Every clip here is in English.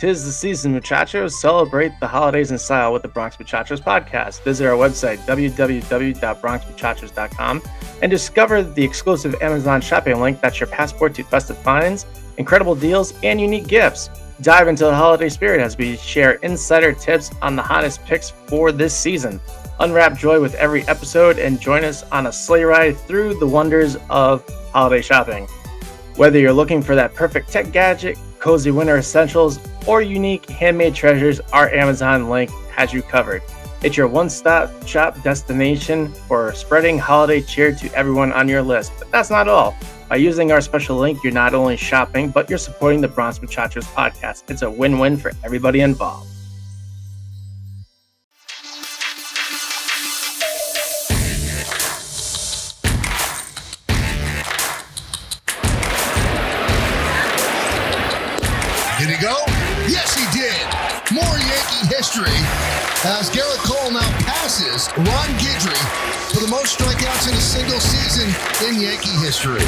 Tis the season, muchachos. Celebrate the holidays in style with the Bronx Muchachos podcast. Visit our website, www.bronxmuchachos.com, and discover the exclusive Amazon shopping link that's your passport to festive finds, incredible deals, and unique gifts. Dive into the holiday spirit as we share insider tips on the hottest picks for this season. Unwrap joy with every episode and join us on a sleigh ride through the wonders of holiday shopping. Whether you're looking for that perfect tech gadget, cozy winter essentials, or unique handmade treasures, our Amazon link has you covered. It's your one stop shop destination for spreading holiday cheer to everyone on your list. But that's not all. By using our special link, you're not only shopping, but you're supporting the Bronx Muchachos podcast. It's a win win for everybody involved. As Gerrit Cole now passes Ron Guidry for the most strikeouts in a single season in Yankee history.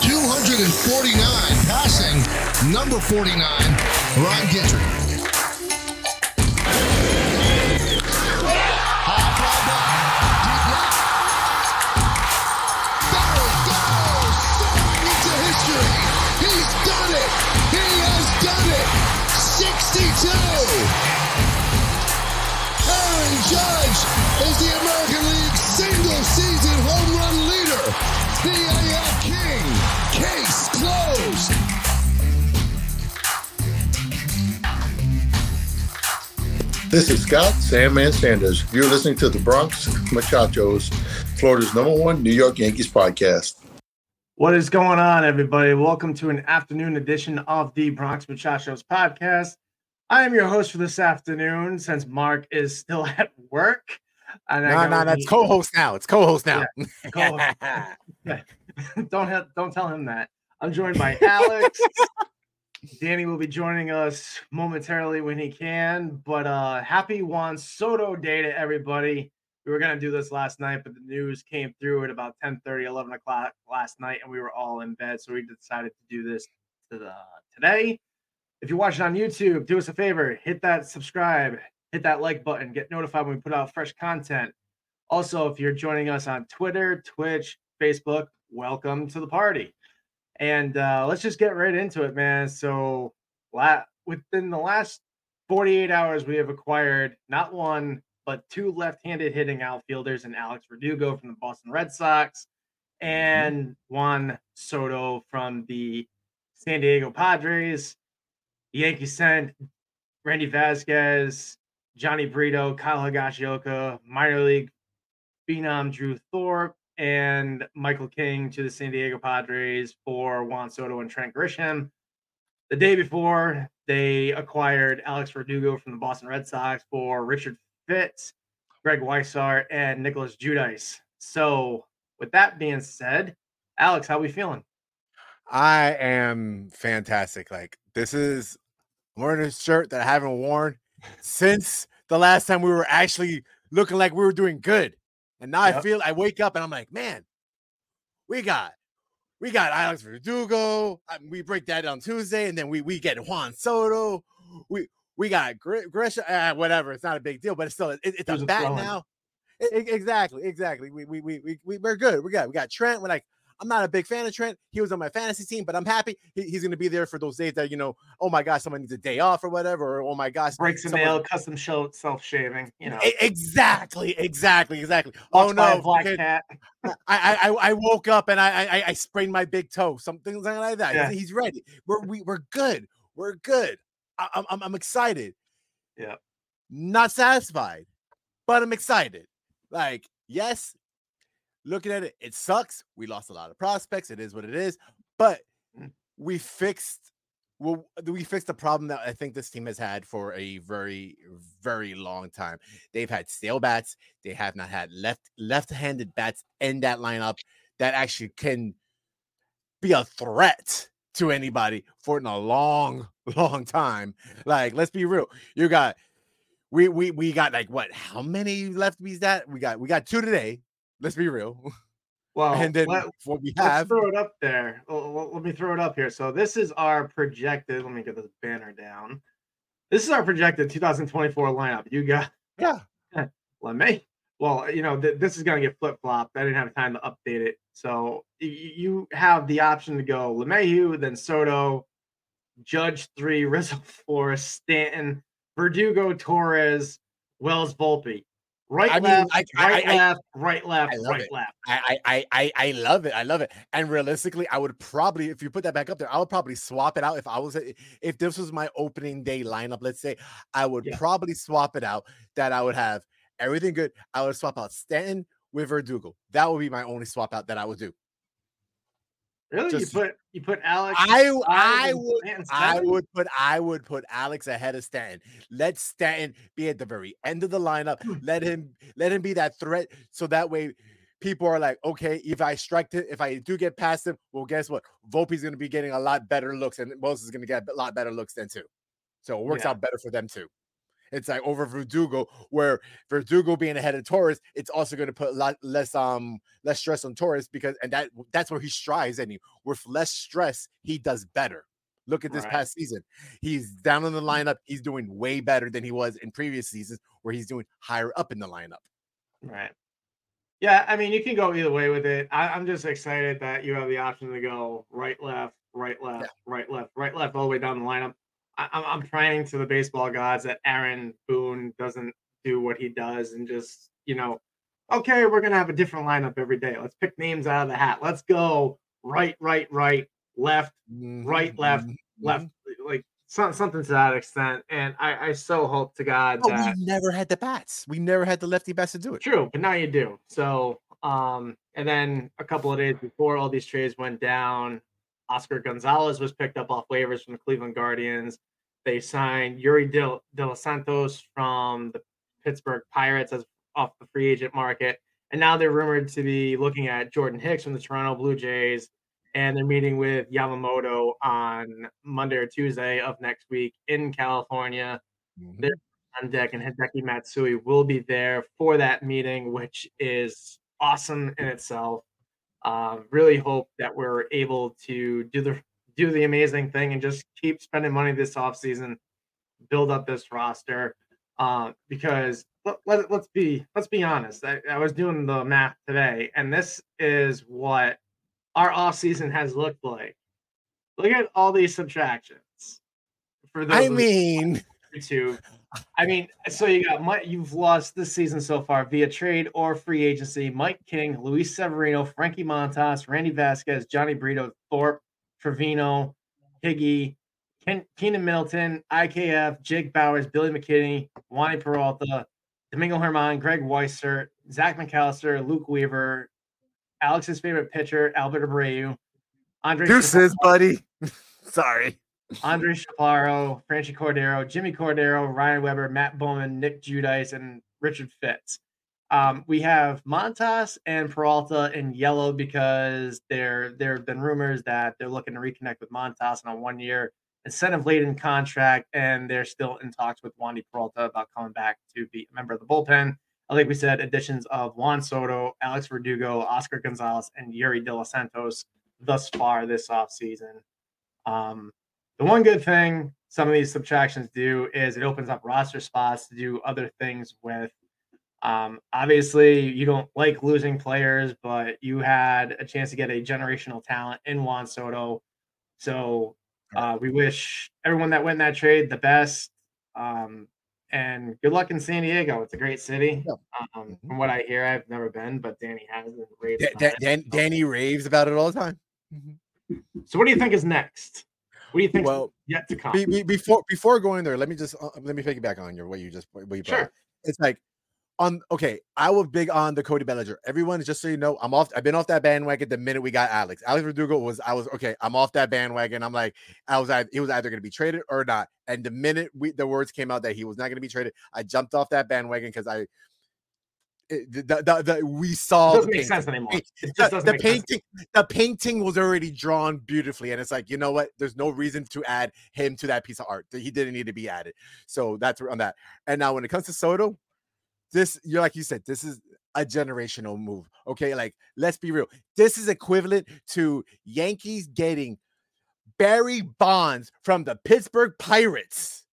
249, passing number 49, Ron Guidry. He's done it. He has done it. 62. Aaron Judge is the American League single season home run leader. The AL King. Case closed. This is Scott Sandman Sanders. You're listening to the Bronx Muchachos, Florida's number one New York Yankees podcast. What is going on, everybody? Welcome to an afternoon edition of the Bronx Muchachos podcast. I am your host for this afternoon since Mark is still at work. And No, no, that's co-host now. It's co-host now. co-host. don't have, don't tell him that. I'm joined by Alex. Danny will be joining us momentarily when he can. But uh happy Juan Soto Day to everybody. We were gonna do this last night, but the news came through at about 10 30, 11 o'clock last night, and we were all in bed. So we decided to do this to the, today. If you're watching on YouTube, do us a favor, hit that subscribe, hit that like button, get notified when we put out fresh content. Also, if you're joining us on Twitter, Twitch, Facebook, welcome to the party. And uh, let's just get right into it, man. So, la- within the last 48 hours, we have acquired not one, but two left handed hitting outfielders and Alex Verdugo from the Boston Red Sox and Juan Soto from the San Diego Padres. The Yankees sent Randy Vazquez, Jhony Brito, Kyle Higashioka, minor league phenom Drew Thorpe, and Michael King to the San Diego Padres for Juan Soto and Trent Grisham. The day before, they acquired Alex Verdugo from the Boston Red Sox for Richard Fitts, Greg Weissert, and Nicholas Judice. So, with that being said, Alex, how are we feeling? I am fantastic. Like this is I'm wearing a shirt that I haven't worn since the last time we were actually looking like we were doing good. And now I feel I wake up and I'm like, man, we got we got Alex Verdugo. I- we break that on Tuesday, and then we we get Juan Soto. We we got Gr- Grisham. Uh, whatever, it's not a big deal, but it's still it, it's a bat now. E- exactly, exactly. We we we we we- we're good. We got we got Trent. We're like, I'm not a big fan of Trent. He was on my fantasy team, but I'm happy he- he's going to be there for those days that you know. Oh my gosh, someone needs a day off or whatever. Or oh my gosh, Breaks a someone- nail, custom show, self shaving. You know, Exactly, exactly, exactly. walks oh no, black cat. I, I I I woke up and I I, I sprained my big toe, something like that. Yeah. He's, ready. We're we, we're good. We're good. I, I'm I'm excited. Yeah. Not satisfied, but I'm excited. Like yes, looking at it, it sucks. We lost a lot of prospects. It is what it is. But Mm. we fixed. Well, we fixed the problem that I think this team has had for a very, very long time. They've had stale bats. They have not had left left-handed bats in that lineup that actually can be a threat to anybody for in a long, long time. Like, let's be real. You got we we we got like what? How many lefties that we got? We got two today. Let's be real. Well, and then let, what we let's have, throw it up there. Let me throw it up here. So this is our projected. Let me get this banner down. This is our projected 2024 lineup. You got yeah, LeMay. Well, you know th- this is gonna get flip flopped. I didn't have time to update it. So y- you have the option to go LeMahieu, then Soto, Judge three, Rizzo four, Stanton, Verdugo, Torres, Wells, Volpe. Right, I mean, left, I- right, I- left, right, left, I love right, it. left. I, I I I love it. I love it. And realistically, I would probably, if you put that back up there, I would probably swap it out. If I was, if this was my opening day lineup, let's say, I would Yeah. probably swap it out. That I would have everything good. I would swap out Stanton with Verdugo. That would be my only swap out that I would do. Really? Just- you put you put Alex. I I would I would put I would put Alex ahead of Stanton. Let Stanton be at the very end of the lineup. Hmm. Let him let him be that threat. So that way people are like, okay, if I strike it, if I do get past him, well, guess what? Volpe's gonna be getting a lot better looks, and Moses is gonna get a lot better looks then too. So it works Yeah. out better for them too. It's like over Verdugo, where Verdugo being ahead of Torres, it's also going to put a lot less um less stress on Torres because and that that's where he strives. And he, with less stress, he does better. Look at this Right. past season; he's down in the lineup. He's doing way better than he was in previous seasons, where he's doing higher up in the lineup. Right. Yeah, I mean, you can go either way with it. I, I'm just excited that you have the option to go right, left, right, left, right, left, right, left, all the way down the lineup. I, I'm, I'm praying to the baseball gods that Aaron Boone doesn't do what he does and just, you know, okay, we're gonna have a different lineup every day. Let's pick names out of the hat. Let's go right, right, right, left, Right, left, Mhm, left, mhm. like some, something to that extent. And I, I so hope to God But that we never had the bats. We never had the lefty bats to do it. True, but now you do. So, um, and then a couple of days before all these trades went down, Oscar Gonzalez was picked up off waivers from the Cleveland Guardians. They signed Yerry De, De Los Santos from the Pittsburgh Pirates as off the free agent market, and now they're rumored to be looking at Jordan Hicks from the Toronto Blue Jays, and they're meeting with Yamamoto on Monday or Tuesday of next week in California Mhm. on deck, and Hideki Matsui will be there for that meeting, which is awesome in itself. Um, really hope that we're able to do the do the amazing thing and just keep spending money this offseason, build up this roster. Um, because let, let, let's be let's be honest. I, I was doing the math today, and this is what our offseason has looked like. Look at all these subtractions. For those I mean, YouTube. I mean, so you got Mike, you've lost this season so far via trade or free agency. Mike King, Luis Severino, Frankie Montas, Randy Vazquez, Jhony Brito, Thorpe, Trevino, Higgy, Ken, Keynan Middleton, IKF, Jake Bauers, Billy McKinney, Wandy Peralta, Domingo Germán, Greg Weissert, Zach McAllister, Luke Weaver, Alex's favorite pitcher, Albert Abreu, Andre deuces, buddy. Sorry. Andre Chaparro, Franchy Cordero, Jimmy Cordero, Ryan Weber, Matt Bowman, Nick Judice, and Richard Fitts. Um, we have Montas and Peralta in yellow because there there have been rumors that they're looking to reconnect with Montas on a one year incentive laden contract, and they're still in talks with Wandy Peralta about coming back to be a member of the bullpen. I think we said additions of Juan Soto, Alex Verdugo, Oscar Gonzalez, and Yerry De Los Santos thus far this offseason. Um, the one good thing some of these subtractions do is it opens up roster spots to do other things with. Um, obviously, you don't like losing players, but you had a chance to get a generational talent in Juan Soto. So uh, we wish everyone that went in that trade the best. Um, and good luck in San Diego. It's a great city. Um, from what I hear, I've never been, but Danny has. And raves Da- Da- Dan- Danny raves about it all the time. So, what do you think is next? What do you think Well, yet to come? be, be- before before going there, let me just uh, let me piggyback on your what you just what you brought. Sure. up. It's like on okay. I was big on the Cody Bellinger. Everyone, just so you know, I'm off. I've been off that bandwagon the minute we got Alex. Alex Verdugo was. I was okay. I'm off that bandwagon. I'm like, I was. He was either going to be traded or not. And the minute we the words came out that he was not going to be traded, I jumped off that bandwagon because I. it- the, the, the, the- we saw It the doesn't make painting. sense anymore. It- It the, the make sense. painting the painting was already drawn beautifully and it's like you know what there's no reason to add him to that piece of art he didn't need to be added so that's on that and now when it comes to soto this you're like you said, this is a generational move. Okay, like let's be real. This is equivalent to Yankees getting Barry Bonds from the Pittsburgh Pirates.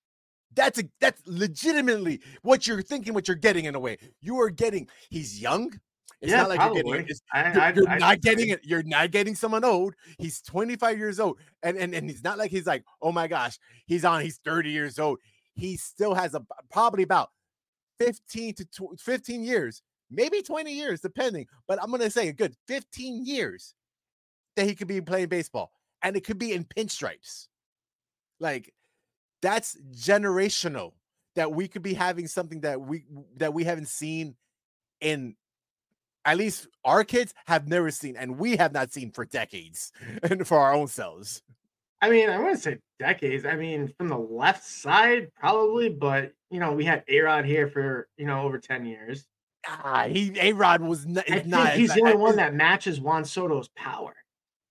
That's a that's legitimately what you're thinking, what you're getting in a way. You are getting he's young. It's yeah, not like probably. you're getting I, I, you're I, not getting it. You're not getting someone old. He's 25 years old, and and and he's not like he's like, oh my gosh, he's on. He's 30 years old. He still has a probably about 15 to tw- 15 years, maybe 20 years, depending. But I'm gonna say a good 15 years that he could be playing baseball, and it could be in pinstripes. Like that's generational. That we could be having something that we that we haven't seen in at least our kids have never seen, and we have not seen for decades, and for our own selves. I mean, I wouldn't say decades. I mean, from the left side, probably, but you know, we had A Rod here for you know over 10 years. Ah, he A Rod was n- I is think not. he's the only one that matches Juan Soto's power.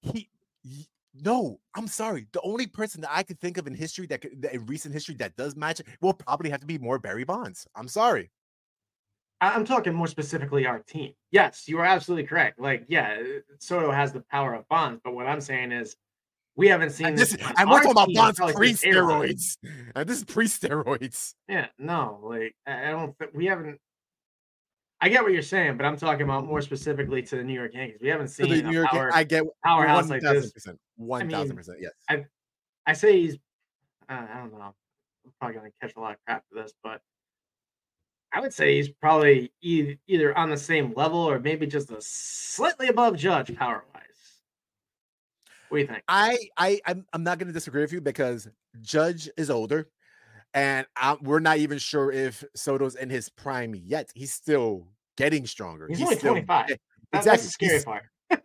he. y- No, I'm sorry. The only person that I could think of in history that, could, that in recent history that does match will probably have to be more Barry Bonds. I'm sorry. I'm talking more specifically our team. Yes, you are absolutely correct. Like, yeah, uh, Soto has the power of Bonds, but what I'm saying is we haven't seen And, this. this, we're talking about Bonds pre steroids. This is pre steroids. Yeah, no, like I I don't think we haven't. I get what you're saying, but I'm talking about more specifically to the New York Yankees. We haven't seen the New York, power, I get powerhouse like this. 1000%. 1000%. Yes. I say he's. Uh, I don't know. I'm probably gonna catch a lot of crap for this, but I would say he's probably e- either on the same level or maybe just a slightly above Judge power wise. What do you think? I I I'm, I'm not going to disagree with you because Judge is older, and i we're not even sure if Soto's in his prime yet. He's still getting stronger. He's only still 25. get- That- exactly. That's the scary He's- part.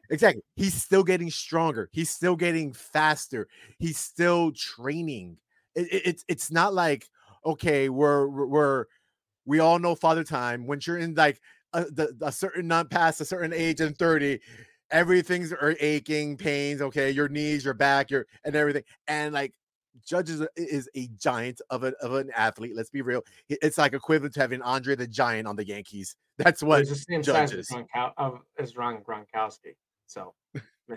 Exactly. He's still getting stronger. He's still getting faster. He's still training. It- it- it's it's not like okay, we're we're- we're all know father time. When you're in like a, the, a certain not past a certain age and 30, everything's are aching, pains, okay, your knees, your back, your and everything. And like Judge is a, is a giant of an of an athlete. Let's be real. It's like equivalent to having Andre the Giant on the Yankees. That's what He's the same Judge size as, is. Gronkow- of, as Ron Gronkowski. So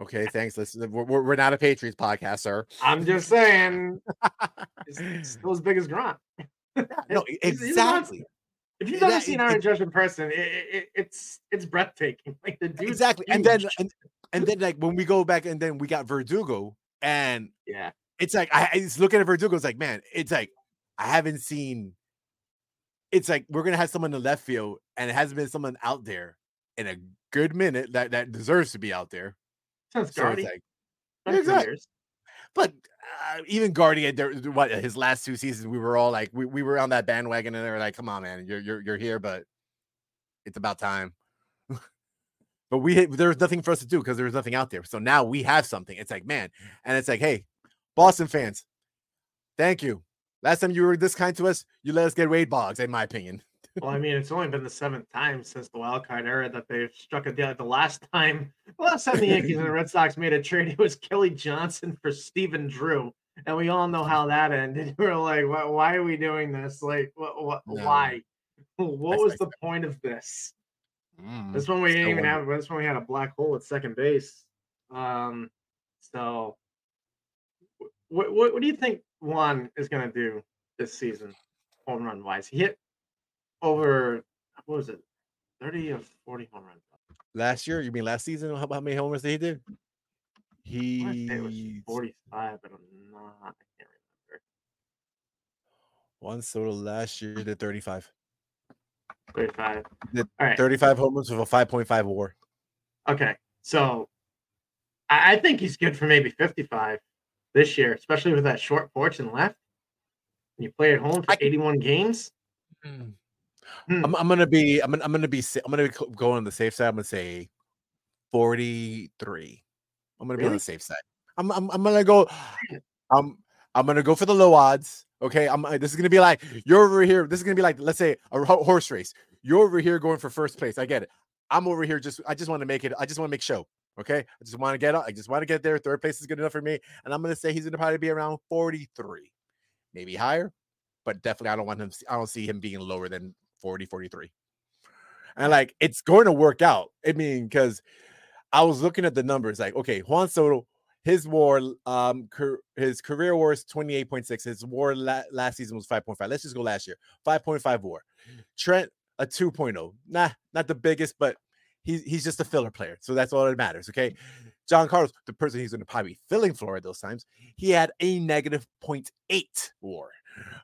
Okay, thanks. Listen, we're, we're not a Patriots podcast, sir. I'm just saying, he's still as big as Gronk. No, a exactly. If you've never seen Aaron Judge in person, it, it, it's it's breathtaking. Like the dude, exactly. And then and, and then like when we go back and then we got Verdugo, and yeah, it's like I, I just looking at Verdugo. It's like man, it's like I haven't seen. It's like we're gonna have someone in the left field, and it hasn't been someone out there in a good minute that that deserves to be out there. sounds So Gardy. it's like, years. but uh, even Gardy, at what his last two seasons, we were all like, we, we were on that bandwagon, and they were like, "Come on, man, you're you're you're here, but it's about time." But we had- there was nothing for us to do because there was nothing out there. So now we have something. It's like, man, and it's like, hey, Boston fans, thank you. Last time you were this kind to us, you let us get Wade Boggs, in my opinion. Well, I mean, it's only been the seventh time since the wild card era that they've struck a deal. The last time, the last time the Yankees and the Red Sox made a trade, it was Kelly Johnson for Stephen Drew, and we all know how that ended. We are like, why, why are we doing this? Like, what, what, No. why? What was the point of this? Mm. This one we didn't even wonder. have. This one we had a black hole at second base. Um, so what what, what do you think Juan is going to do this season, home run wise? He hit over what was it, thirty or forty home runs? Last year, you mean last season? How, how many homers did he do? I it was He forty-five, but I'm not. I can't remember. Juan Soto last year did 35. Thirty-five. Did All right. 35 homers with a 5.5 war. Okay, so I, I think he's good for maybe 55 this year, especially with that short porch and left. You play at home for I 81 games. Hmm. I'm, I'm gonna be I'm gonna, I'm gonna be I'm gonna be co- go on the safe side. I'm gonna say 43. I'm gonna be on the safe side. I'm I'm, I'm gonna go. I'm I'm gonna go for the low odds. Okay, I'm. uh, This is gonna be like you're over here. This is gonna be like let's say a horse race. You're over here going for first place. I get it. I'm over here just. I just want to make it. I just want to make show. Okay, I just want to get. Out, I just want to get there. Third place is good enough for me, and I'm gonna say he's gonna probably be around 43, maybe higher, but definitely I don't want him. I don't see him being lower than 40, 43. And like it's going to work out. I mean, because I was looking at the numbers, like, okay, Juan Soto, his war, um, his career war is 28.6. His war la- last season was 5.5. Let's just go last year 5.5 war. Trent, a 2.0. Nah, not the biggest, but he's he's just a filler player. So that's all that matters. Okay. Giancarlo, the person he's going to probably be filling for at those times, he had a negative 0.8 war.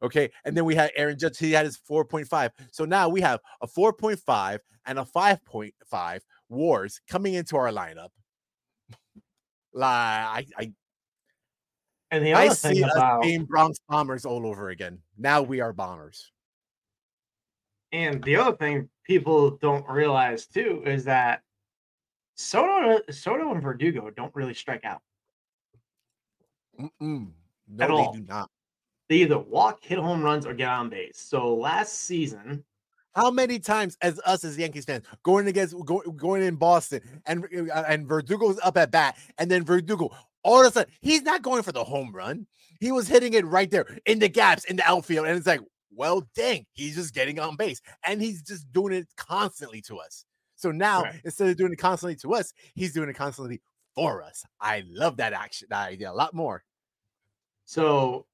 Okay. And then we had Aaron Judge, he had his 4.5. So now we have a 4.5 and a 5.5 wars coming into our lineup. Like, I, I and the other I thing see about us being Bronx Bombers all over again. Now we are Bombers. and the other thing people don't realize too is that Soto Soto and Verdugo don't really strike out. Mm-mm. No, At they all. do not. They either walk, hit home runs, or get on base. So last season, How many times as us as Yankees fans going against go, going in Boston and uh, and Verdugo's up at bat and then Verdugo all of a sudden he's not going for the home run. He was hitting it right there in the gaps in the outfield and it's like, well, dang, he's just getting on base and he's just doing it constantly to us. So now Right. instead of doing it constantly to us, he's doing it constantly for us. I love that action, that idea a lot more. so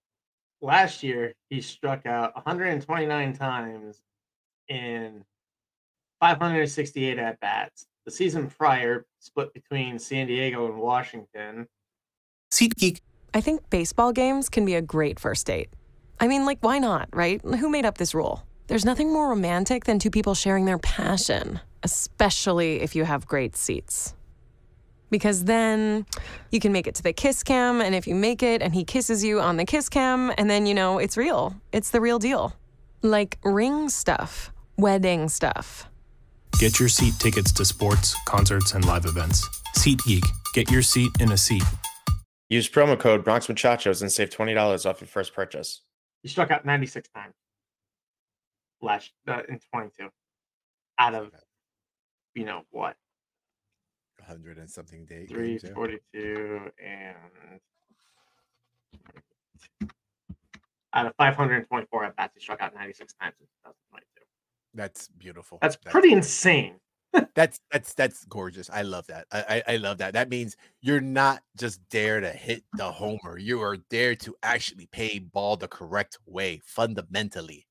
last year he struck out 129 times in 568 at bats. The season prior, split between San Diego and Washington, SeatGeek. I think baseball games can be a great first date. I mean, like, why not, right? Who made up this rule? There's nothing more romantic than two people sharing their passion, especially if you have great seats. Because then you can make it to the kiss cam, and if you make it and he kisses you on the kiss cam, and then you know it's real. It's the real deal. Like ring stuff, wedding stuff. Get your seat tickets to sports, concerts, and live events. SeatGeek. Get your seat in a seat. Use promo code Bronx Muchachos and save twenty dollars off your first purchase. You struck out 96 times last uh, in 22 out of you know what 100 and something day. games, 342 and out of 524 at bats he struck out 96 times in 2022 That's beautiful. that's pretty insane That's that's that's gorgeous. I love that. I, I I love that. That means you're not just there to hit the homer. You are there to actually pay ball the correct way, fundamentally.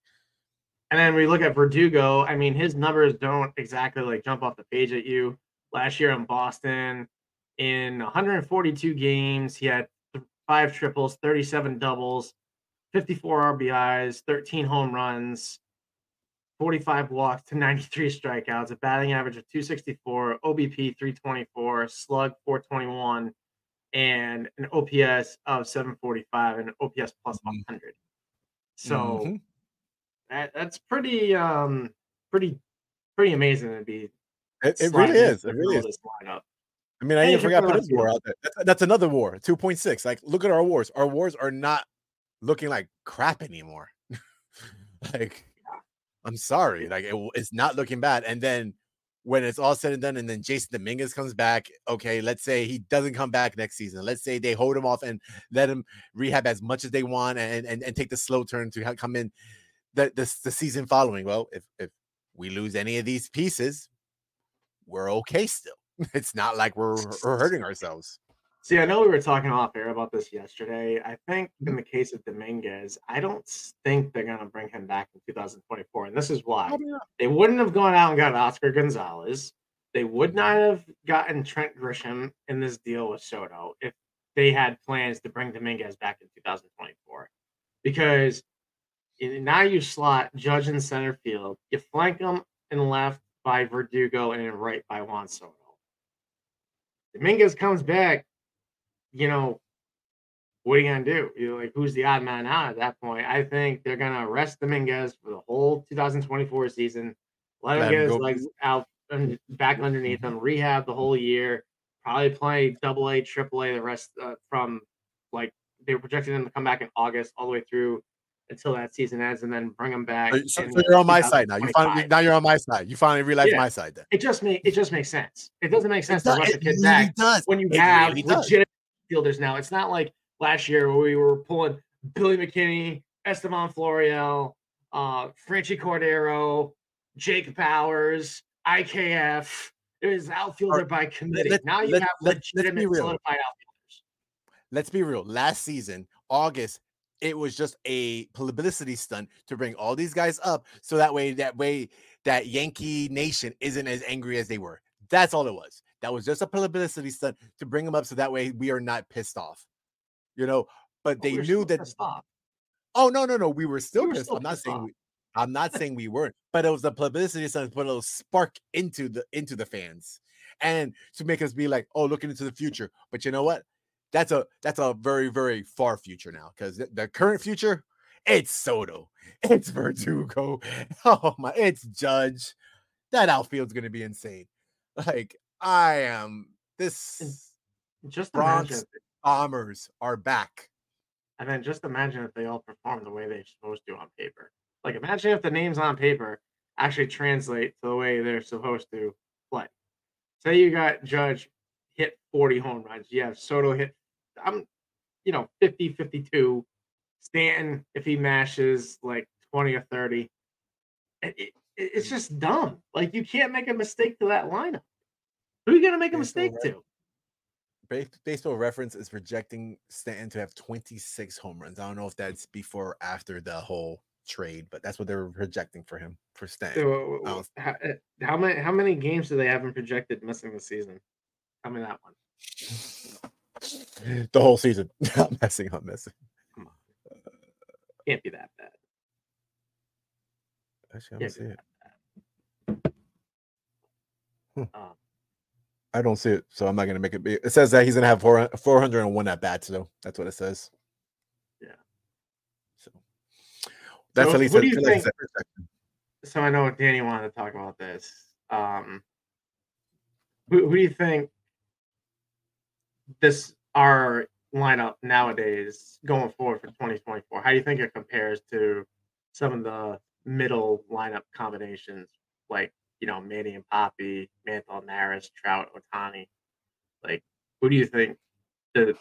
And then we look at Verdugo. I mean, his numbers don't exactly like jump off the page at you. Last year in Boston, in 142 games, he had th- five triples, 37 doubles, 54 RBIs, 13 home runs, 45 walks to 93 strikeouts, a batting average of 264, OBP 324, slug 421, and an OPS of 745 and an OPS plus 100. So Mhm. that, that's pretty um pretty pretty amazing to be it, it really is. It really is. lineup. I mean, I even forgot to put gonna war out there. That's, that's another war, 2.6. Like, look at our wars. Our wars are not looking like crap anymore. like, I'm sorry. Like, it, it's not looking bad. And then when it's all said and done, and then Jasson Dominguez comes back, okay, let's say he doesn't come back next season. Let's say they hold him off and let him rehab as much as they want and, and, and take the slow turn to come in the, the, the season following. Well, if, if we lose any of these pieces, we're okay still. It's not like we're, we're hurting ourselves. See, I know we were talking off air about this yesterday. I think Mm-hmm. in the case of Dominguez, I don't think they're gonna bring him back in 2024, and this is why. They wouldn't have gone out and got Oscar Gonzalez. They would Mm-hmm. not have gotten Trent Grisham in this deal with Soto if they had plans to bring Dominguez back in 2024. Because now you slot Judge in center field, you flank him in left by Verdugo and in right by Juan Soto. Dominguez comes back, you know, what are you gonna do? You're like, who's the odd man out at that point? I think they're gonna arrest Dominguez for the whole 2024 season, let him get his go. legs out and back underneath him, rehab the whole year, probably play double A, triple A the rest uh, from like they were projecting him to come back in August all the way through until that season ends, and then bring him back. So, so- in so you're on my side now. You finally now you're on my side. You finally realize Yeah. my side then. It just make it just makes sense. It doesn't make sense to does- rush a kid really back does. when you It have really legitimate fielders now. It's not like last year where we were pulling Billy McKinney Estevan Florial, uh, Franchy Cordero, Jake Bauers, IKF. It was outfielder Or- by committee. let- now you let- have let- legitimate solidified outfielders. let's be real. Last season, August, it was just a publicity stunt to bring all these guys up, so that way, that way, that Yankee Nation isn't as angry as they were. That's all it was. That was just a publicity stunt to bring them up, so that way we are not pissed off. You know, but they We're knew that. Oh no, no, no, we were still were pissed. still I'm not pissed saying off. we. I'm not saying we weren't, but it was a publicity stunt to put a little spark into the into the fans, and to make us be like, oh, looking into the future. But you know what? That's a that's a very very far future now because the, the current future, it's Soto, it's Verdugo, oh my, it's Judge. That outfield's gonna be insane. Like I am this Just Bronx imagine, bombers are back. and then just imagine if they all perform the way they're supposed to on paper. Like imagine if the names on paper actually translate to the way they're supposed to play. Say you got Judge hit 40 home runs. You have Soto hit I'm you know 50 52. Stanton if he mashes like 20 or 30. It- it- it's just dumb. Like you can't make a mistake to that lineup. Who are you gonna make a mistake ref- to? Base- Baseball Reference is projecting Stanton to have 26 home runs. I don't know if that's before or after the whole trade, but that's what they're projecting for him for Stanton. So, Oh. how, uh, how many how many games do they have him projected missing the season? Tell me that one. the whole season. Not messing up, messing. Can't be that bad. Actually, I Can't don't see it. bad. Hmm. Um, I don't see it, so I'm not gonna make it. Be. It says that he's gonna have 400 401 at bats, though. That's what it says. Yeah. So that's So at least. who a- do you think- so I know Danny wanted to talk about this. Um, who, who do you think this our lineup nowadays going forward for 2024? How do you think it compares to some of the middle lineup combinations like you know Manny and Papi, Mantle, Maris, Trout, Ohtani? Like, who do you think the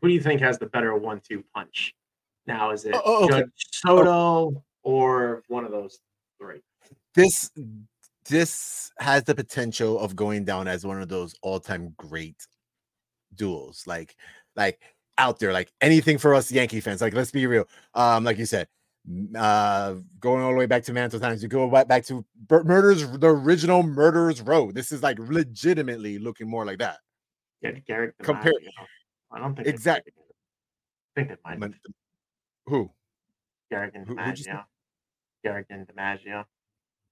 who do you think has the better one-two punch? Now is it Oh, oh, okay. Judge Soto or one of those three? this this has the potential of going down as one of those all-time great duels like like out there like anything for us yankee fans like let's be real um like you said uh going all the way back to mantle times you go back, to murders the original murderers row this is like legitimately looking more like that Yeah, Gehrig. Compare- DiMaggio. I don't think they Exact- I think they might. Have. who Gehrig and who-? DiMaggio. Gehrig and DiMaggio.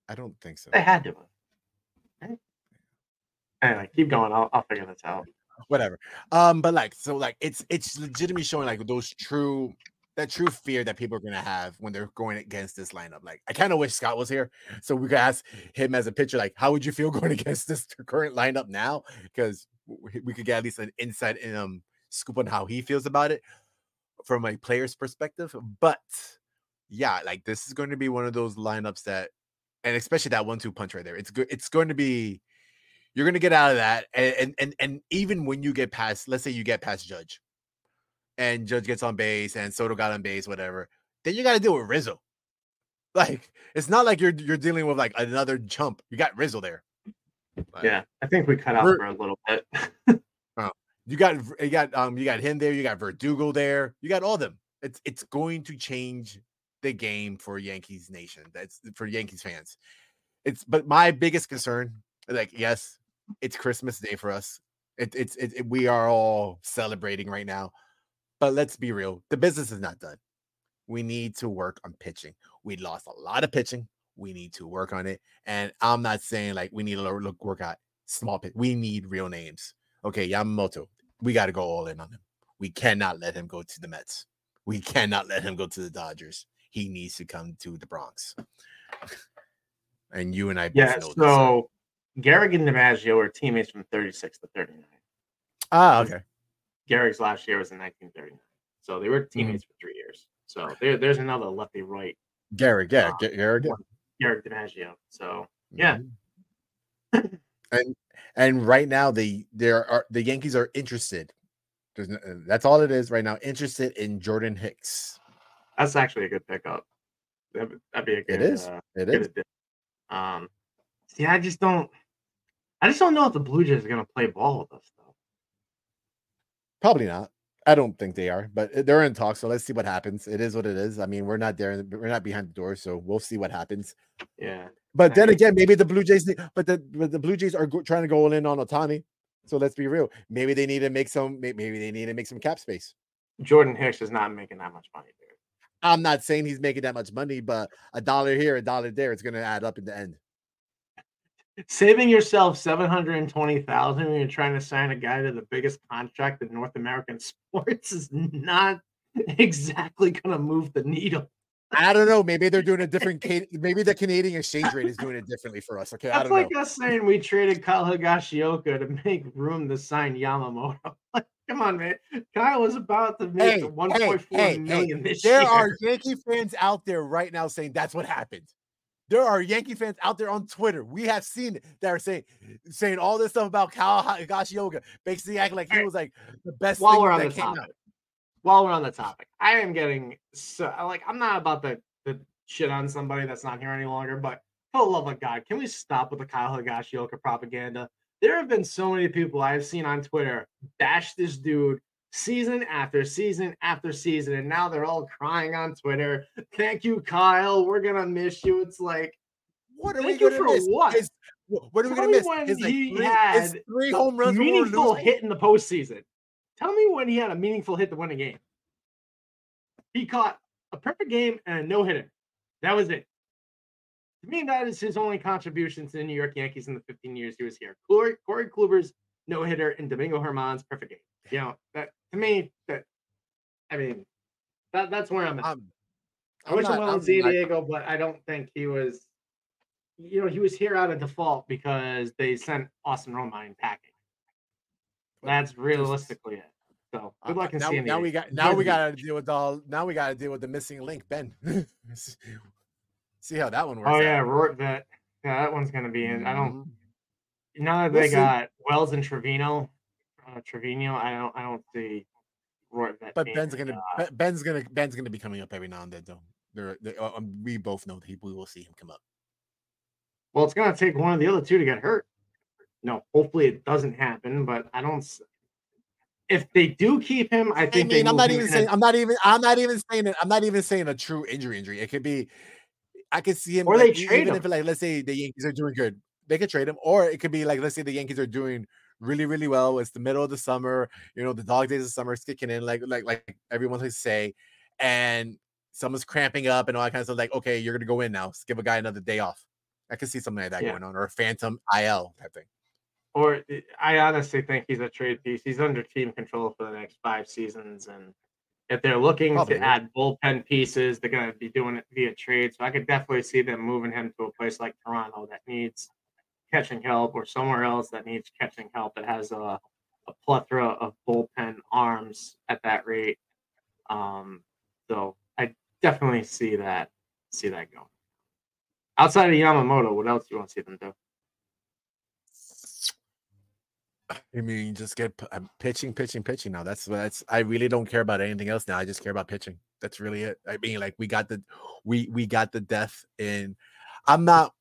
i don't think so They had to have. Anyway, keep going. I'll, I'll figure this out. whatever. Um, but like, so like, it's it's legitimately showing like those true that true fear that people are gonna have when they're going against this lineup. Like, I kind of wish Scott was here so we could ask him as a pitcher, like, how would you feel going against this current lineup now? Because we could get at least an insight in um scoop on how he feels about it from a player's perspective. But yeah, like this is going to be one of those lineups that, and especially that one-two punch right there. It's good. It's going to be you're gonna get out of that, and, and and and even when you get past, let's say you get past Judge, and Judge gets on base, and Soto got on base, whatever, then you got to deal with Rizzo. Like it's not like you're you're dealing with like another jump. You got Rizzo there. Like, Yeah, I think we cut out We're- for a little bit. you got you got um you got him there. You got Verdugo there. You got all them. It's it's going to change the game for Yankees Nation. That's for Yankees fans. It's but my biggest concern, like yes, it's Christmas Day for us. It, it's it, it- we are all celebrating right now, but let's be real. The business is not done. We need to work on pitching. We lost a lot of pitching. We need to work on it. And I'm not saying like we need to look work out small pitch. We need real names. Okay, Yamamoto, we got to go all in on him. We cannot let him go to the Mets. We cannot let him go to the Dodgers. He needs to come to the Bronx. And you and I both yeah, know so Gehrig and DiMaggio are teammates from 36 to 39. Ah, okay. Gehrig's last year was in 1939. So they were teammates for three years. So there, there's another lefty right, Gehrig, yeah, Uh, Ga- Garrett. yeah. Gehrig DiMaggio. So yeah. Mhm. and and right now they there are the Yankees are interested. There's no, uh, that's all it is right now. Interested in Jordan Hicks. That's actually a good pickup. That'd, that'd be a good. It is. Uh, It is. Um, see, I just don't. I just don't know if the Blue Jays are gonna play ball with us. Probably not. I don't think they are, but uh, they're in talks. So let's see what happens. It is what it is. I mean, we're not there. We're not behind the door, so we'll see what happens. Yeah. But then Right. again, maybe the Blue Jays, but the but the Blue Jays are go, trying to go all in on Ohtani. So let's be real. Maybe they need to make some. Maybe they need to make some cap space. Jordan Hicks is not making that much money, dude. I'm not saying he's making that much money, but a dollar here, a dollar there, it's going to add up in the end. Saving yourself seven hundred and twenty thousand when you're trying to sign a guy to the biggest contract in North American sports is not exactly gonna move the needle. I don't know. Maybe they're doing a different. Maybe the Canadian exchange rate is doing it differently for us. Okay, I don't know. That's like know. us saying we traded Kyle Higashioka to make room to sign Yamamoto. Like, Come on, man. Kyle was about to make Hey, the hey, 1.4 hey, million hey, this There year. are Yankee fans out there right now saying that's what happened. There are Yankee fans out there on Twitter. We have seen it that are saying saying all this stuff about Kyle Higashioka, basically acting like he was like the best while thing we're on that the came out. topic, while we're on the topic, I am getting so like I'm not about the to shit on somebody that's not here any longer, but for the love of God, can we stop with the Kyle Higashioka propaganda? There have been so many people I've seen on Twitter bash this dude season after season after season, and now they're all crying on Twitter. Thank you, Kyle. We're gonna miss you. It's like What are Thank we you gonna for miss? what? His- what are we gonna miss? when His, like, he three, had three home runs. meaningful hit in the postseason. Tell me when he had a meaningful hit to win a game. He caught a perfect game and a no hitter. That was it. To me, that is his only contribution to the New York Yankees in the 15 years he was here. Corey, Corey Kluber's no hitter and Domingo Germán's perfect game. You know that to me that I mean that that's where I'm at. I'm, I wish not- him well in San Diego, but I don't think he was. You know, he was here out of default because they sent Austin Romine packing. That's realistically it. So good luck Uh, in now, San Diego. now we got now we got to deal with all now we got to deal with the missing link ben see how that one works Oh out. yeah, Rort that. Yeah, that one's gonna be in. I don't. Mhm. Now that We'll they see. got Wells and Trevino, uh, Trevino, I don't. I don't see that. but being ben's gonna uh, ben's gonna ben's gonna be coming up every now and then though there uh, um, we both know that he, we will see him come up Well, it's gonna take one of the other two to get hurt. No, hopefully it doesn't happen, but I don't. If they do keep him, I I think they mean, I'm not even in saying I'm not even I'm not even saying it. I'm not even saying a true injury injury. It could be I could see him Or like, they trade even him. if like let's say the Yankees are doing good, they could trade him, or it could be like let's say the Yankees are doing really really well. It's the middle of the summer, you know, the dog days of summer is kicking in, like like like everyone likes to say, and someone's cramping up and all that kind of stuff. Like, okay, you're gonna go in now. Let's give a guy another day off. I could see something like that Yeah. going on, or a phantom IL type thing. or i- I honestly think he's a trade piece. He's under team control for the next five seasons, and if they're looking Probably. to add bullpen pieces, they're going to be doing it via trade. So I could definitely see them moving him to a place like Toronto that needs catching help, or somewhere else that needs catching help that has a, a plethora of bullpen arms at that rate. Um, so I definitely see that see that going. Outside of Yamamoto, what else do you want to see them do? I mean, just get I'm pitching, pitching, pitching. Now that's that's. I really don't care about anything else now. I just care about pitching. That's really it. I mean, like we got the, we we got the death in. I'm not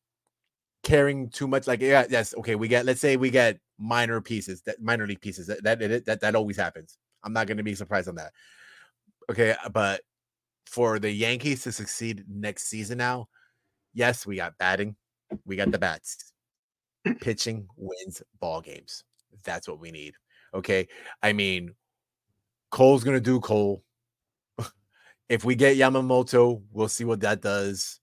caring too much. Like yeah, yes, okay. We get let's say we get minor pieces, that minor league pieces. That that that that, always happens. I'm not going to be surprised on that. Okay, uh, but for the Yankees to succeed next season now, yes, we got batting, we got the bats. Pitching wins ball games. That's what we need. Okay. I mean, Cole's gonna do Cole. if we get Yamamoto, we'll see what that does.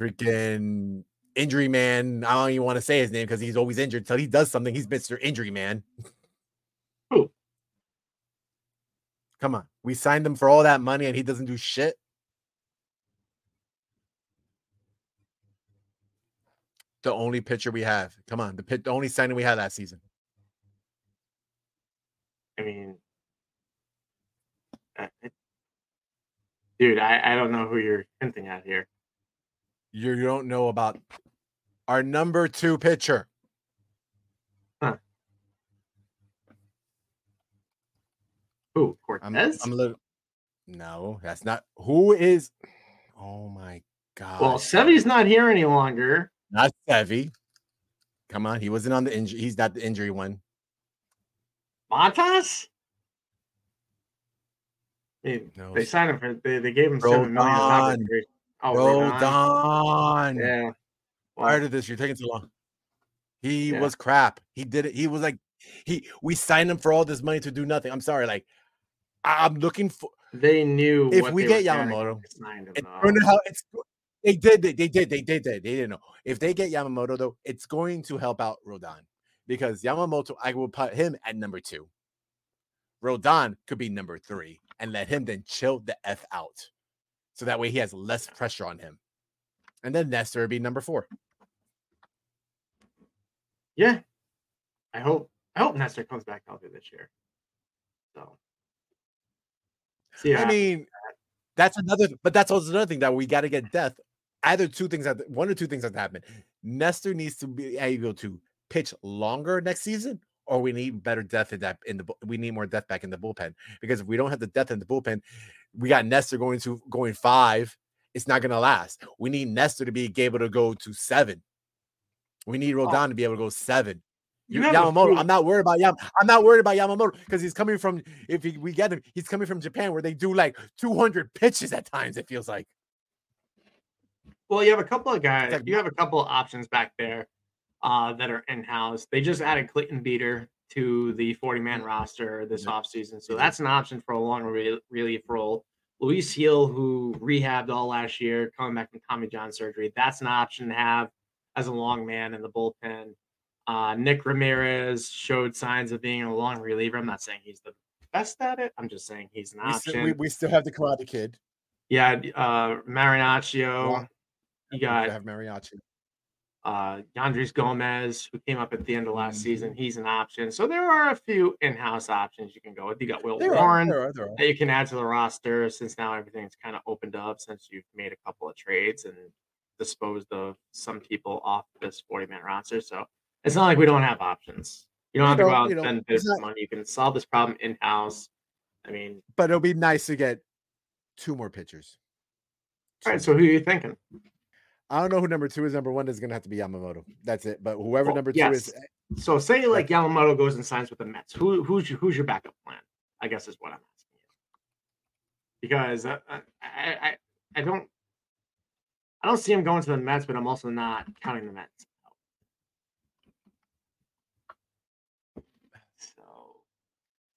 Freaking injury man. I don't even want to say his name because he's always injured. Until he does something, he's Mr. Injury Man. Who? Come on. We signed him for all that money and he doesn't do shit. The only pitcher we have. Come on. The pit the only signing we had that season. I mean, uh, dude, I, I don't know who you're hinting at here. You don't know about our number two pitcher. Who? I'm, Cortes? I'm a little. No, that's not who is. Oh my god. Well, Sevy's not here any longer. not Sevy. Come on, he wasn't on the injury. He's not the injury one. Montas? They, No. they signed him for they, they gave him seven million. As Rodon. arbitration. Oh, Rodon. Rodon. Yeah. Well, Prior to this, you're taking too long. He Yeah. was crap. He did it. He was like, he. We signed him for all this money to do nothing. I'm sorry. Like, I'm looking for. they knew If what we they get Yamamoto, when they signed him, It's though. going to help. It's they did. They, they did. They did. They, they didn't know. If they get Yamamoto though, it's going to help out Rodon because Yamamoto, I will put him at number two. Rodon could be number three and let him then chill the f out, so that way he has less pressure on him. And then Nestor would be number four. Yeah. I hope I hope Nestor comes back healthy this year. So see I mean, that's another, but that's also another thing that we got to get death. Either two things that one or two things have to happen. Nestor needs to be able to pitch longer next season, or we need better depth in that in the we need more depth back in the bullpen because if we don't have the depth in the bullpen, we got Nestor going to going five. It's not going to last. We need Nestor to be able to go to seven. We need Rodon to be able to go seven. You You- have a Yamamoto. I'm not worried about Yam. I'm not worried about Yamamoto because he's coming from. If he, we get him, he's coming from Japan where they do like 200 pitches at times. It feels like. Well, you have a couple of guys. You have a couple of options back there uh, that are in house. They just added Clayton Beeter to the 40 man roster this offseason. So that's an option for a long re- relief role. Luis Gil, who rehabbed all last year, coming back from Tommy John surgery, that's an option to have as a long man in the bullpen. Uh, Nick Ramirez showed signs of being a long reliever. I'm not saying he's the best at it. I'm just saying he's an We option. still, we, we still have the Karate Kid. yeah, uh, Marinaccio. Well, You got have Mariachi. Uh Yoendrys Gomez, who came up at the end of last season. He's an option. So there are a few in-house options you can go with. You got Will There are, Warren there are, there are. that you can add to the roster since now everything's kind of opened up since you've made a couple of trades and disposed of some people off this 40-man roster. So it's not like we don't have options. You don't have to go out and spend this not- money. You can solve this problem in-house. I mean, But it'll be nice to get two more pitchers. all right. So who are you thinking? I don't know who number two is. Number one is going to have to be Yamamoto. That's it. But whoever Well, number two yes. is, So say like Yamamoto goes and signs with the Mets. Who who's your, who's your backup plan? I guess is what I'm asking you. Because uh, I, I I I don't I don't see him going to the Mets, but I'm also not counting the Mets. out. So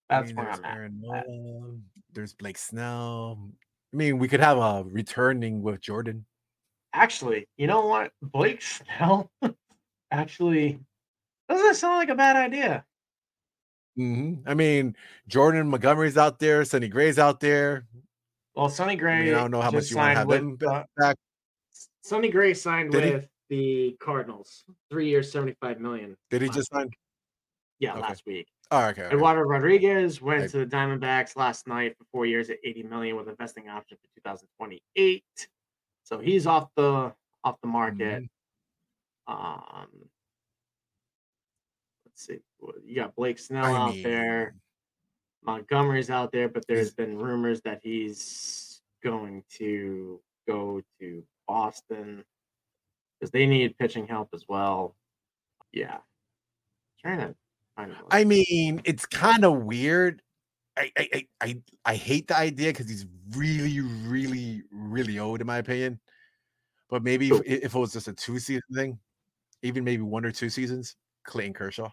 I that's mean, where there's I'm at. Aaron with that. There's Blake Snell. I mean, we could have a returning with Jordan. Actually, you know what? Blake Snell actually doesn't that sound like a bad idea. Mhm. I mean, Jordan Montgomery's out there, Sonny Gray's out there. Well, Sonny I, Gray. mean, I don't know how much you want to signed have with, uh, back. Sonny Gray signed Did he? with the Cardinals, three years, seventy-five million. Did he just sign? Yeah, Okay. last week. Oh, okay. okay. Eduardo Rodriguez went Right. to the Diamondbacks last night for four years at eighty million with a vesting option for two thousand twenty-eight. So he's off the off the market. Mhm. Um, let's see, you got Blake Snell I out there. Montgomery's out there, but there's been rumors that he's going to go to Boston because they need pitching help as well. Yeah, trying to I mean, it's kind of weird. I, I, I, hate the idea because he's really, really, really old, in my opinion. But maybe if, if it was just a two season thing, even maybe one or two seasons, Clayton Kershaw.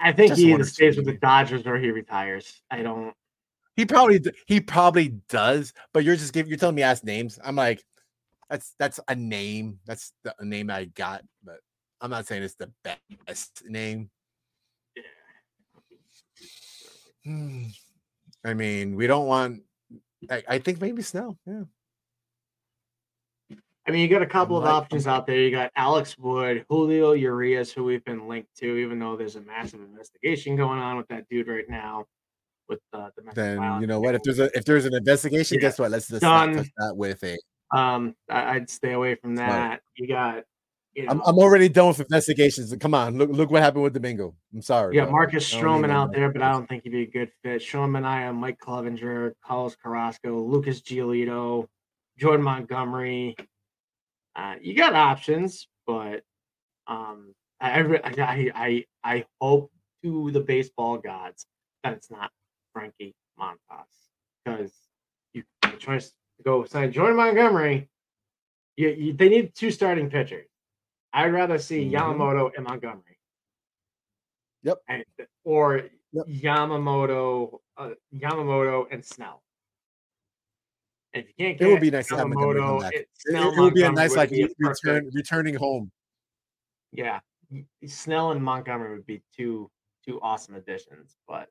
I think just he either stays with the. Dodgers or he retires. I don't. He probably he probably does, but you're just giving you're telling me ask names. I'm like, that's that's a name. That's the name I got, but I'm not saying it's the best name. I mean, we don't want. I, I think maybe Snell. Yeah. I mean, you got a couple of options out there. You got Alex Wood, Julio Urias, who we've been linked to, even though there's a massive investigation going on with that dude right now. With uh, domestic Then violence. you know what? If there's a if there's an investigation, Yeah. guess what? Let's just not touch that with a. Um, I, I'd stay away from Smart. that. You got you know, I'm, I'm already done with investigations. Come on, look look what happened with Domingo. I'm sorry. yeah. Marcus I don't need Stroman out there, but I don't think he'd be a good fit. Sean Manaea, Mike Clevinger, Carlos Carrasco, Lucas Giolito, Jordan Montgomery. Uh, you got options, but um, I, I, I, I, hope to the baseball gods that it's not Frankie Montas because you a choice to go sign Jordan Montgomery. You, you, they need two starting pitchers. I'd rather see Mhm. Yamamoto and Montgomery. Yep. And, or Yep. Yamamoto, uh, Yamamoto and Snell. If you can't It would be nice to have Montgomery Yamamoto, back. it, It, Snell, it would be a nice like be a re- return returning home. Yeah, Snell and Montgomery would be two two awesome additions, but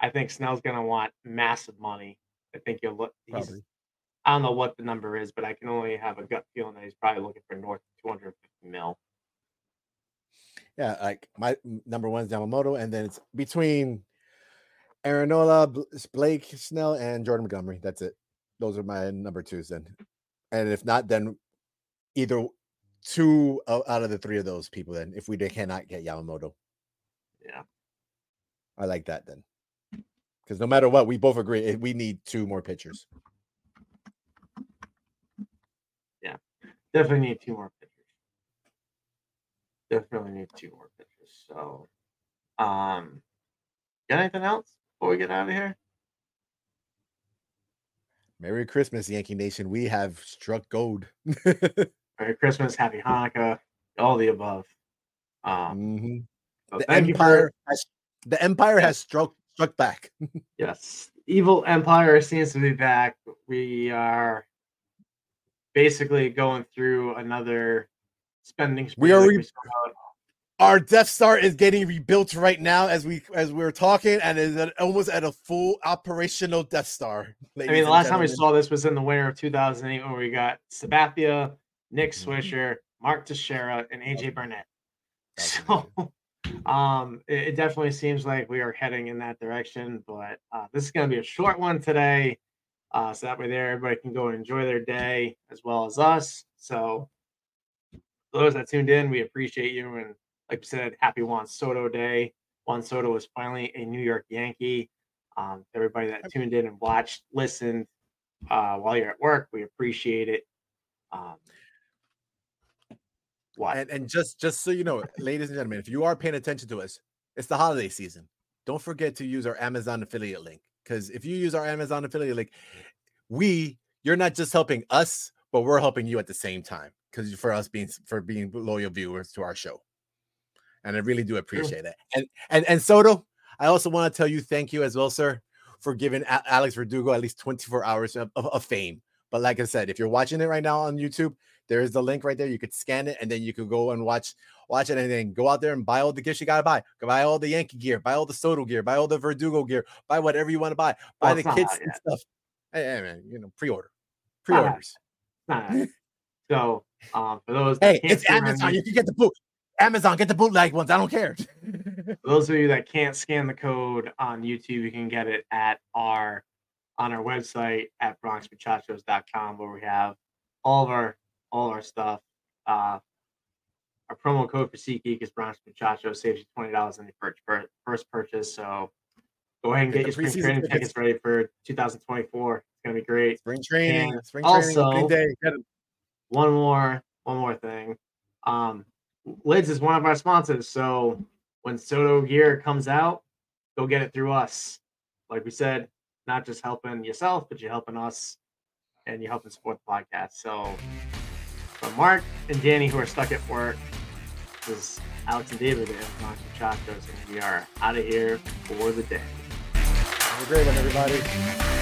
I think Snell's gonna want massive money. I think you'll look. He's, Probably. I don't know what the number is, but I can only have a gut feeling that he's probably looking for north of 250 mil. Yeah, like my number one is Yamamoto, and then it's between Aaron Nola, Bl- Blake Snell, and Jordan Montgomery. That's it. Those are my number twos then. And if not, then either two out of the three of those people. Then, if we cannot get Yamamoto, Yeah. I like that then. Because no matter what, we both agree eh, we need two more pitchers. Definitely need two more pitchers. Definitely need two more pitchers. So, um, got anything else before we get out of here? Merry Christmas, Yankee Nation. We have struck gold. Merry Christmas, Happy Hanukkah, all the above. Um, Mhm. so The empire for has the empire has struck struck back. yes, evil empire seems to be back. We are basically going through another spending. spree We are like re- out- Our Death Star is getting rebuilt right now as we as we're talking, and is at, almost at a full operational Death Star. I mean, the last time we saw this was in the winter of 2008 when we got Sabathia, Nick Mm-hmm. Swisher, Mark Teixeira, and AJ Burnett. So, um, it, it definitely seems like we are heading in that direction. But uh, this is going to be a short one today, uh, so that way there everybody can go and enjoy their day as well as us. So, those that tuned in, we appreciate you, and like we said, happy Juan Soto Day. Juan Soto is finally a New York Yankee. Um, everybody that tuned in and watched, listened uh, while you're at work, we appreciate it. Um, what? And, and just just so you know, ladies and gentlemen, if you are paying attention to us, it's the holiday season. Don't forget to use our Amazon affiliate link because if you use our Amazon affiliate link, we you're not just helping us, but we're helping you at the same time because for us being for being loyal viewers to our show. And I really do appreciate it. And and and Soto, I also want to tell you thank you as well, sir, for giving Alex Verdugo at least 24 hours of, of, of fame. But like I said, if you're watching it right now on YouTube, there is the link right there. You could scan it and then you could go and watch watch it and then go out there and buy all the gifts you gotta buy. Go buy all the Yankee gear, buy all the Soto gear, buy all the Verdugo gear, buy whatever you want to buy, buy Well, the it's kits and yet. stuff. Hey, hey, man, you know, pre-order, pre-orders. So, um, for those Hey, it's Amazon. you- You can get the boot. Amazon, get the bootleg ones. I don't care. Those of you that can't scan the code on YouTube, you can get it at our on our website at bronxmuchachos.com where we have all of our all our stuff. Uh, our promo code for SeatGeek is Bronx Muchachos, saves you twenty dollars on your first, first purchase. So go ahead and Get get, your spring training tickets. tickets ready for 2024. It's gonna be great. Spring training, And spring training, also- day. One more one more thing um lids is one of our sponsors so when soto gear comes out go get it through us like we said not just helping yourself but you're helping us and you're helping support the podcast so from mark and danny who are stuck at work this is alex and david and Bronx Muchachos, and we are out of here for the day Have a great one, everybody.